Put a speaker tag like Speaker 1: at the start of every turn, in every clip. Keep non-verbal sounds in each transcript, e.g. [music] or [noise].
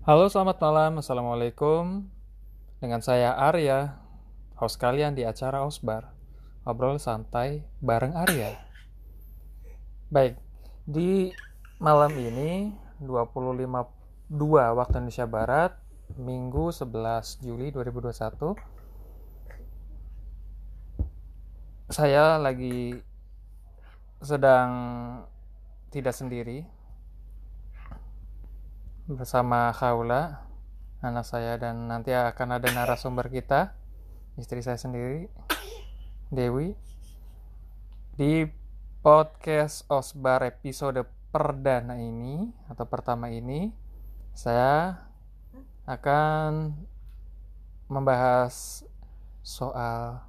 Speaker 1: Halo, selamat malam. Assalamualaikum. Dengan saya Arya, host kalian di acara Osbar. Ngobrol santai bareng Arya. Baik, di malam ini 25.2 waktu Indonesia Barat, Minggu 11 Juli 2021. Saya lagi sedang tidak sendiri bersama Khawla, anak saya dan nanti akan ada narasumber kita, istri saya sendiri, Dewi. Di podcast Osbar episode perdana ini atau pertama ini, saya akan membahas soal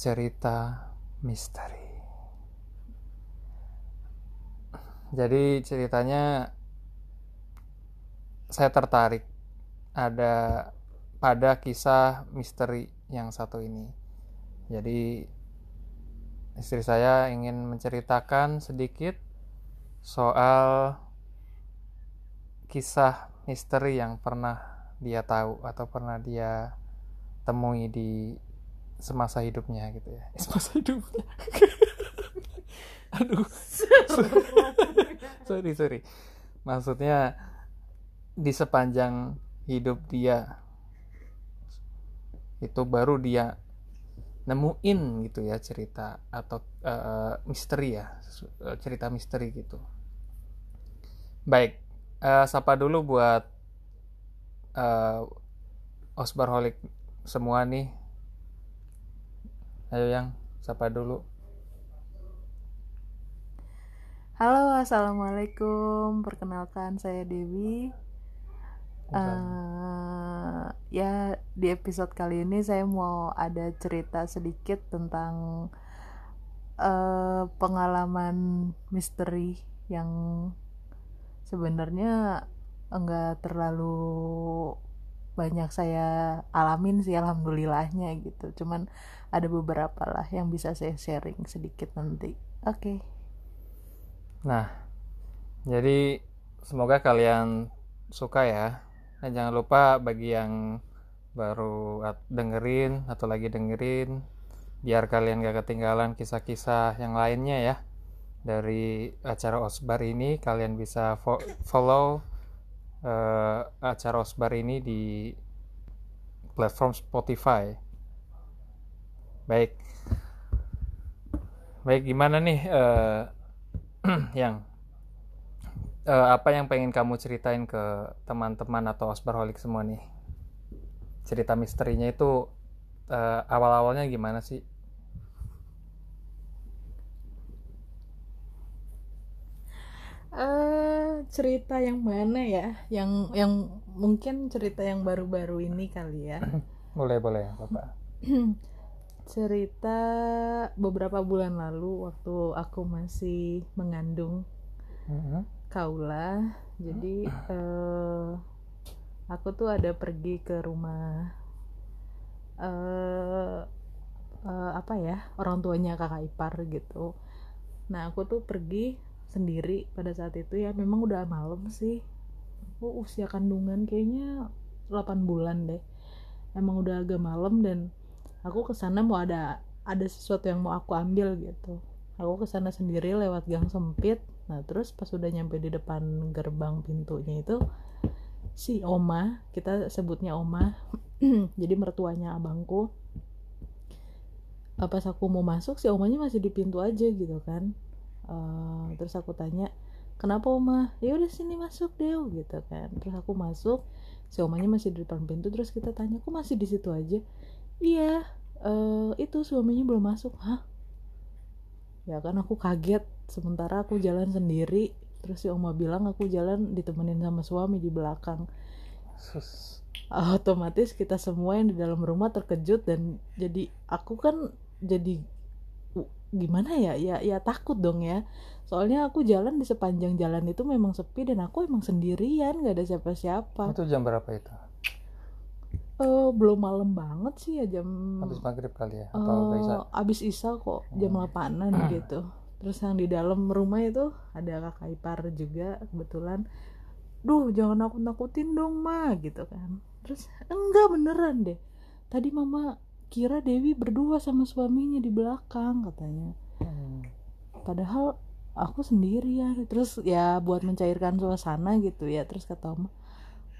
Speaker 1: cerita misteri. Jadi ceritanya saya tertarik ada pada kisah misteri yang satu ini. Jadi istri saya ingin menceritakan sedikit soal kisah misteri yang pernah dia tahu atau pernah dia temui di semasa hidupnya gitu ya. [laughs] Semasa hidupnya. [laughs] Aduh. [laughs] sorry, sorry. Maksudnya di sepanjang hidup dia itu baru dia nemuin gitu ya cerita atau uh, misteri ya cerita misteri gitu baik uh, sapa dulu buat uh, Osbarholic semua nih ayo yang sapa dulu
Speaker 2: Halo, assalamualaikum. Perkenalkan saya Dewi. Uh, ya di episode kali ini saya mau ada cerita sedikit tentang uh, pengalaman misteri yang sebenarnya enggak terlalu banyak saya alamin sih alhamdulillahnya gitu. Cuman ada beberapa lah yang bisa saya sharing sedikit nanti. Oke. Okay.
Speaker 1: nah jadi semoga kalian suka ya dan jangan lupa bagi yang baru dengerin atau lagi dengerin biar kalian gak ketinggalan kisah-kisah yang lainnya ya. Dari acara Osbar ini kalian bisa fo follow uh, acara Osbar ini di platform Spotify. Baik. Baik gimana nih uh, [clears throat] yang uh, apa yang pengen kamu ceritain ke teman-teman atau osbarholik semua nih? Cerita misterinya itu uh, awal-awalnya gimana sih?
Speaker 2: Uh, cerita yang mana ya? Yang yang mungkin cerita yang baru-baru ini kali ya. [clears throat]
Speaker 1: Boleh boleh bapak [clears throat]
Speaker 2: cerita beberapa bulan lalu waktu aku masih mengandung. Uh -huh kaula. Jadi uh, aku tuh ada pergi ke rumah uh, uh, apa ya orang tuanya kakak ipar gitu. Nah aku tuh pergi sendiri pada saat itu ya. Memang udah malam sih. Aku usia kandungan kayaknya 8 bulan deh. Emang udah agak malam dan aku ke sana mau ada ada sesuatu yang mau aku ambil gitu. Aku ke sana sendiri lewat gang sempit nah terus pas udah nyampe di depan gerbang pintunya itu si oma kita sebutnya oma [clears throat] jadi mertuanya abangku pas aku mau masuk si omanya masih di pintu aja gitu kan. Uh, terus aku tanya kenapa oma? Ya udah sini masuk deh gitu kan. Terus aku masuk si omanya masih di depan pintu terus kita tanya kok masih di situ aja? Iya uh, itu suaminya belum masuk. Hah? Ya kan aku kaget sementara aku jalan sendiri terus si oma bilang aku jalan ditemenin sama suami di belakang. Sus. otomatis kita semua yang di dalam rumah terkejut dan jadi aku kan jadi gimana ya? Ya ya takut dong ya. Soalnya aku jalan di sepanjang jalan itu memang sepi dan aku emang sendirian gak ada siapa-siapa.
Speaker 1: Itu jam berapa itu?
Speaker 2: Uh, belum malam banget sih ya jam
Speaker 1: habis maghrib kali ya? Atau uh,
Speaker 2: isa abis isa kok jam hmm. delapanan hmm. gitu terus yang di dalam rumah itu ada kakak ipar juga kebetulan. Duh jangan nakut nakutin dong ma gitu kan. Terus enggak beneran deh. Tadi mama kira Dewi berdua sama suaminya di belakang katanya.
Speaker 1: Hmm.
Speaker 2: padahal aku sendiri ya terus ya buat mencairkan suasana gitu ya. Terus kata oma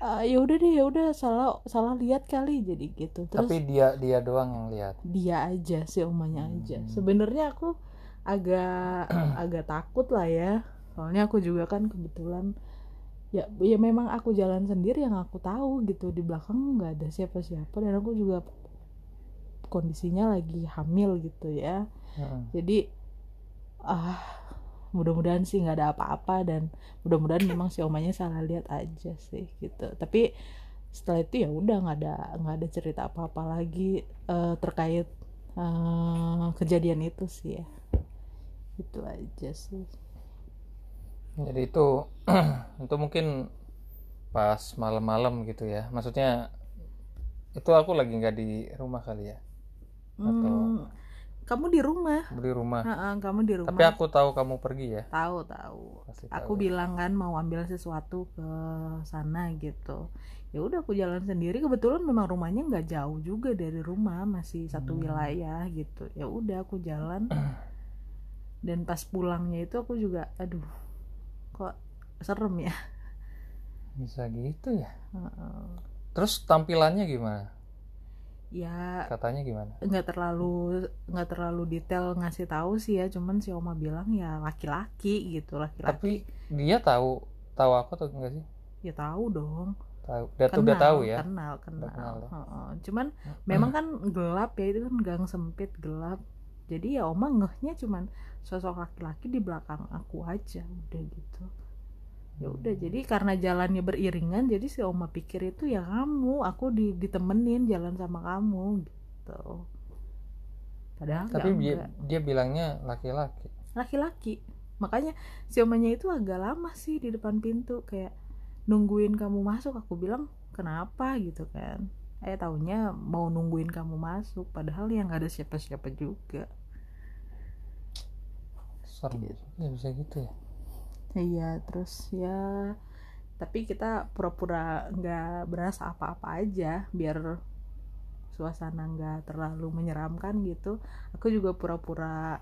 Speaker 2: "Ah, ya udah deh ya udah salah salah lihat kali jadi gitu. Terus
Speaker 1: tapi dia dia doang yang lihat?
Speaker 2: Dia aja si omanya aja.
Speaker 1: Hmm.
Speaker 2: sebenarnya aku agak [clears throat] agak takut lah ya. Soalnya aku juga kan kebetulan ya ya memang aku jalan sendiri yang aku tahu gitu. Di belakang nggak ada siapa-siapa dan aku juga kondisinya lagi hamil gitu ya.
Speaker 1: Hmm.
Speaker 2: jadi ah mudah-mudahan sih nggak ada apa-apa dan mudah-mudahan memang si omanya salah lihat aja sih gitu. Tapi setelah itu ya udah nggak ada nggak ada cerita apa-apa lagi eh, terkait eh, kejadian itu sih ya itu aja sih.
Speaker 1: Jadi itu [clears throat] itu mungkin pas malam-malam gitu ya. Maksudnya itu aku lagi nggak di rumah kali ya?
Speaker 2: Hmm, kamu di rumah?
Speaker 1: Di rumah.
Speaker 2: Ha-ha, kamu di rumah.
Speaker 1: tapi aku tahu kamu pergi ya?
Speaker 2: Tahu tahu.
Speaker 1: Pasti
Speaker 2: aku
Speaker 1: tahu.
Speaker 2: bilang kan mau ambil sesuatu ke sana gitu. Ya udah aku jalan sendiri. Kebetulan memang rumahnya nggak jauh juga dari rumah. Masih satu
Speaker 1: Hmm.
Speaker 2: wilayah gitu. Ya udah aku jalan [clears throat] dan pas pulangnya itu aku juga aduh kok serem ya?
Speaker 1: Bisa gitu ya?
Speaker 2: Heeh.
Speaker 1: terus tampilannya gimana?
Speaker 2: Ya
Speaker 1: katanya gimana?
Speaker 2: nggak terlalu nggak terlalu detail ngasih tahu sih ya cuman si oma bilang ya laki-laki gitu laki-laki.
Speaker 1: Tapi dia tahu tahu aku atau enggak sih?
Speaker 2: Ya tahu dong.
Speaker 1: Tahu dia tuh udah tahu ya?
Speaker 2: kenal kenal,
Speaker 1: kenal ya.
Speaker 2: Heeh. cuman memang kan gelap ya itu kan gang sempit gelap jadi ya oma ngehnya cuman sosok laki-laki di belakang aku aja udah gitu. Ya udah jadi karena jalannya beriringan jadi si oma pikir itu ya kamu aku di, ditemenin jalan sama kamu gitu. Padahal
Speaker 1: tapi dia, dia bilangnya laki-laki.
Speaker 2: Laki-laki. Makanya si omanya itu agak lama sih di depan pintu kayak nungguin kamu masuk aku bilang kenapa? gitu kan eh taunya mau nungguin kamu masuk padahal yang nggak ada siapa-siapa juga.
Speaker 1: Serem ya bisa gitu ya?
Speaker 2: Iya terus ya tapi kita pura-pura nggak berasa apa-apa aja biar suasana nggak terlalu menyeramkan gitu. Aku juga pura-pura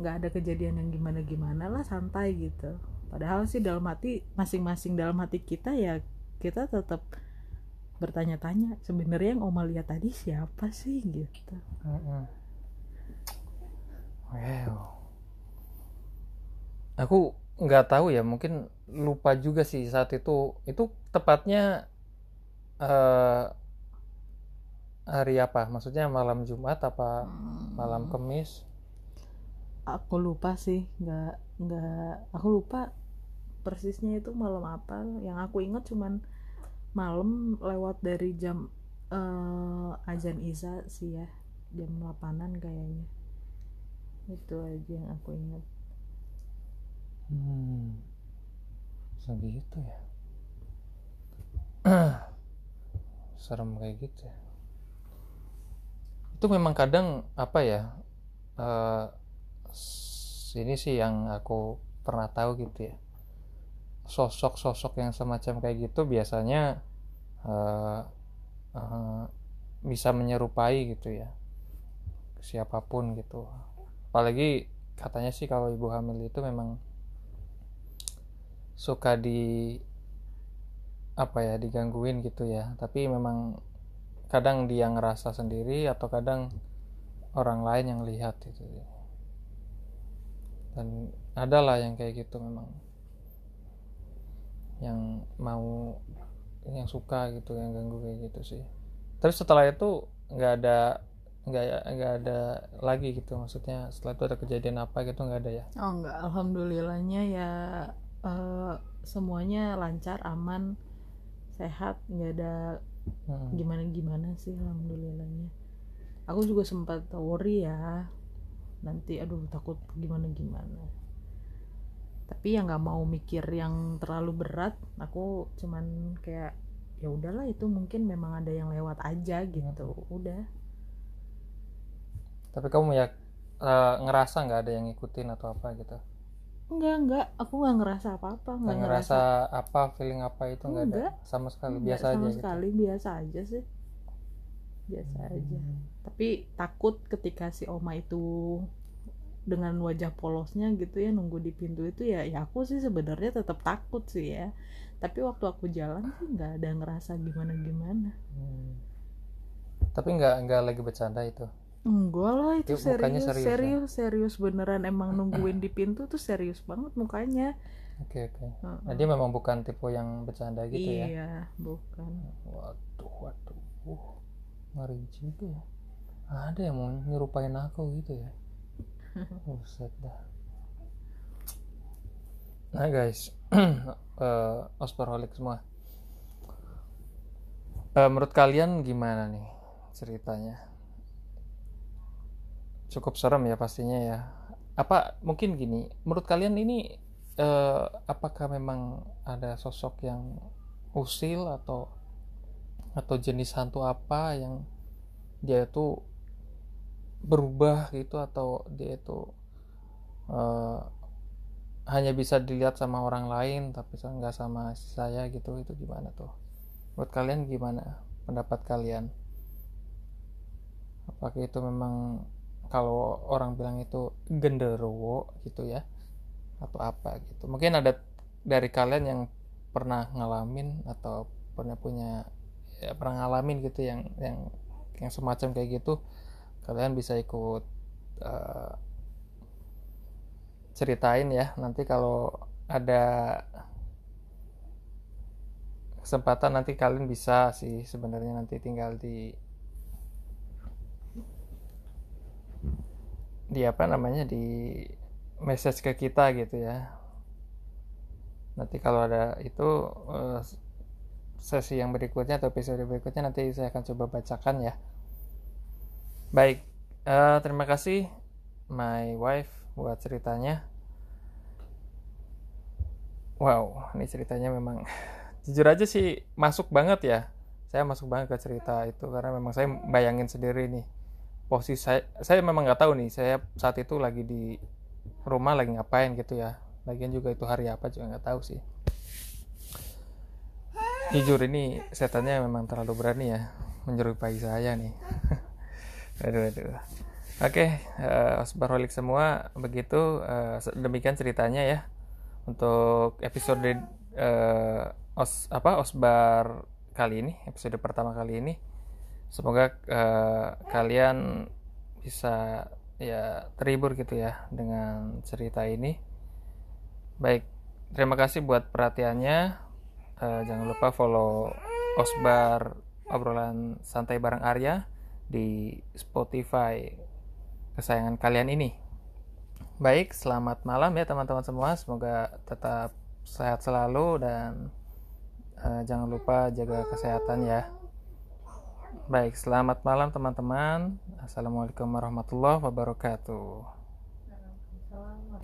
Speaker 2: nggak ada kejadian yang gimana-gimana lah santai gitu. Padahal sih dalam hati masing-masing dalam hati kita ya kita tetap bertanya-tanya sebenarnya yang oma lihat tadi siapa sih gitu
Speaker 1: Mm-mm. Wow. Aku nggak tahu ya, mungkin lupa juga sih saat itu. Itu tepatnya eh hari apa? Maksudnya malam Jumat apa malam Kamis?
Speaker 2: aku lupa sih nggak nggak aku lupa persisnya itu malam apa yang aku ingat cuman malam lewat dari jam eh, azan isya sih ya jam 8an kayaknya itu aja yang aku ingat
Speaker 1: Hmm. Bisa gitu ya. [clears throat] Serem kayak gitu ya. Itu memang kadang apa ya? s- ini sih yang aku pernah tahu gitu ya. Sosok-sosok yang semacam kayak gitu biasanya eh, eh, bisa menyerupai gitu ya. Siapa pun gitu. Apalagi katanya sih kalau ibu hamil itu memang suka di apa ya digangguin gitu ya tapi memang kadang dia ngerasa sendiri atau kadang orang lain yang lihat gitu dan ada lah yang kayak gitu memang yang mau yang suka gitu yang ganggu kayak gitu sih. Tapi setelah itu nggak ada nggak nggak ada lagi gitu maksudnya setelah itu ada kejadian apa gitu nggak ada ya?
Speaker 2: Oh enggak alhamdulillahnya ya eh, semuanya lancar aman sehat nggak ada
Speaker 1: Hmm.
Speaker 2: gimana gimana sih alhamdulillahnya. Aku juga sempat worry ya nanti aduh takut gimana gimana tapi ya nggak mau mikir yang terlalu berat. Aku cuman kayak ya udahlah itu mungkin memang ada yang lewat aja gitu. Udah.
Speaker 1: Tapi kamu ya eh, ngerasa nggak ada yang ngikutin atau apa gitu?
Speaker 2: enggak enggak aku nggak ngerasa apa apa
Speaker 1: nggak
Speaker 2: nggak
Speaker 1: ngerasa apa feeling apa itu nggak ada?
Speaker 2: Enggak.
Speaker 1: sama sekali
Speaker 2: Enggak,
Speaker 1: biasa
Speaker 2: sama
Speaker 1: aja gitu?
Speaker 2: sekali biasa aja sih. Biasa aja.
Speaker 1: Hmm.
Speaker 2: tapi takut ketika si oma itu dengan wajah polosnya gitu ya nunggu di pintu itu ya ya aku sih sebenarnya tetap takut sih ya. Tapi waktu aku jalan sih nggak ada ngerasa gimana gimana
Speaker 1: Hmm. tapi nggak nggak lagi bercanda itu?
Speaker 2: Enggak lah itu
Speaker 1: Itu mukanya
Speaker 2: serius
Speaker 1: serius ya?
Speaker 2: serius serius. Beneran emang nungguin di pintu tuh serius banget mukanya.
Speaker 1: Oke oke.
Speaker 2: Heeh.
Speaker 1: nah, dia memang bukan tipe yang bercanda gitu ya?
Speaker 2: Iya bukan.
Speaker 1: Waduh waduh. Uh, ngeri juga ya. Ada yang mau nyerupain aku gitu ya [laughs] Buset dah. Nah guys. [clears throat] Uh, osporholik semua. Eh, menurut kalian gimana nih ceritanya? Cukup serem ya pastinya ya. Apa mungkin gini menurut kalian ini eh, apakah memang ada sosok yang usil atau atau jenis hantu apa yang dia itu berubah gitu atau dia itu eh, hanya bisa dilihat sama orang lain tapi nggak sama saya gitu itu gimana tuh? Menurut kalian gimana pendapat kalian? Apakah itu memang kalau orang bilang itu genderuwo gitu ya atau apa gitu? Mungkin ada dari kalian yang pernah ngalamin atau pernah punya ya, pernah ngalamin gitu yang yang yang semacam kayak gitu kalian bisa ikut eh, ceritain ya. Nanti kalau ada kesempatan nanti kalian bisa sih sebenarnya nanti tinggal di di apa namanya di message ke kita gitu ya. Nanti kalau ada itu eh, sesi yang berikutnya atau episode berikutnya nanti saya akan coba bacakan ya baik eh, terima kasih my wife buat ceritanya. Wow ini ceritanya memang [laughs] jujur aja sih masuk banget ya. Saya masuk banget ke cerita itu karena memang saya bayangin sendiri nih posisi saya saya memang nggak tahu nih saya saat itu lagi di rumah lagi ngapain gitu ya. Lagian juga itu hari apa juga nggak tahu sih. Jujur ini setannya memang terlalu berani ya menyerupai saya nih [laughs] aduh aduh. Oke eh, osbarolik semua begitu eh, demikian ceritanya ya. Untuk episode eh, os apa osbar kali ini episode pertama kali ini semoga eh, kalian bisa ya terhibur gitu ya dengan cerita ini. Baik terima kasih buat perhatiannya. Eh, jangan lupa follow osbar obrolan santai bareng Arya di Spotify kesayangan kalian ini baik selamat malam ya teman-teman semua semoga tetap sehat selalu dan eh, jangan lupa jaga kesehatan ya Baik, selamat malam teman-teman. Assalamualaikum warahmatullahi wabarakatuh.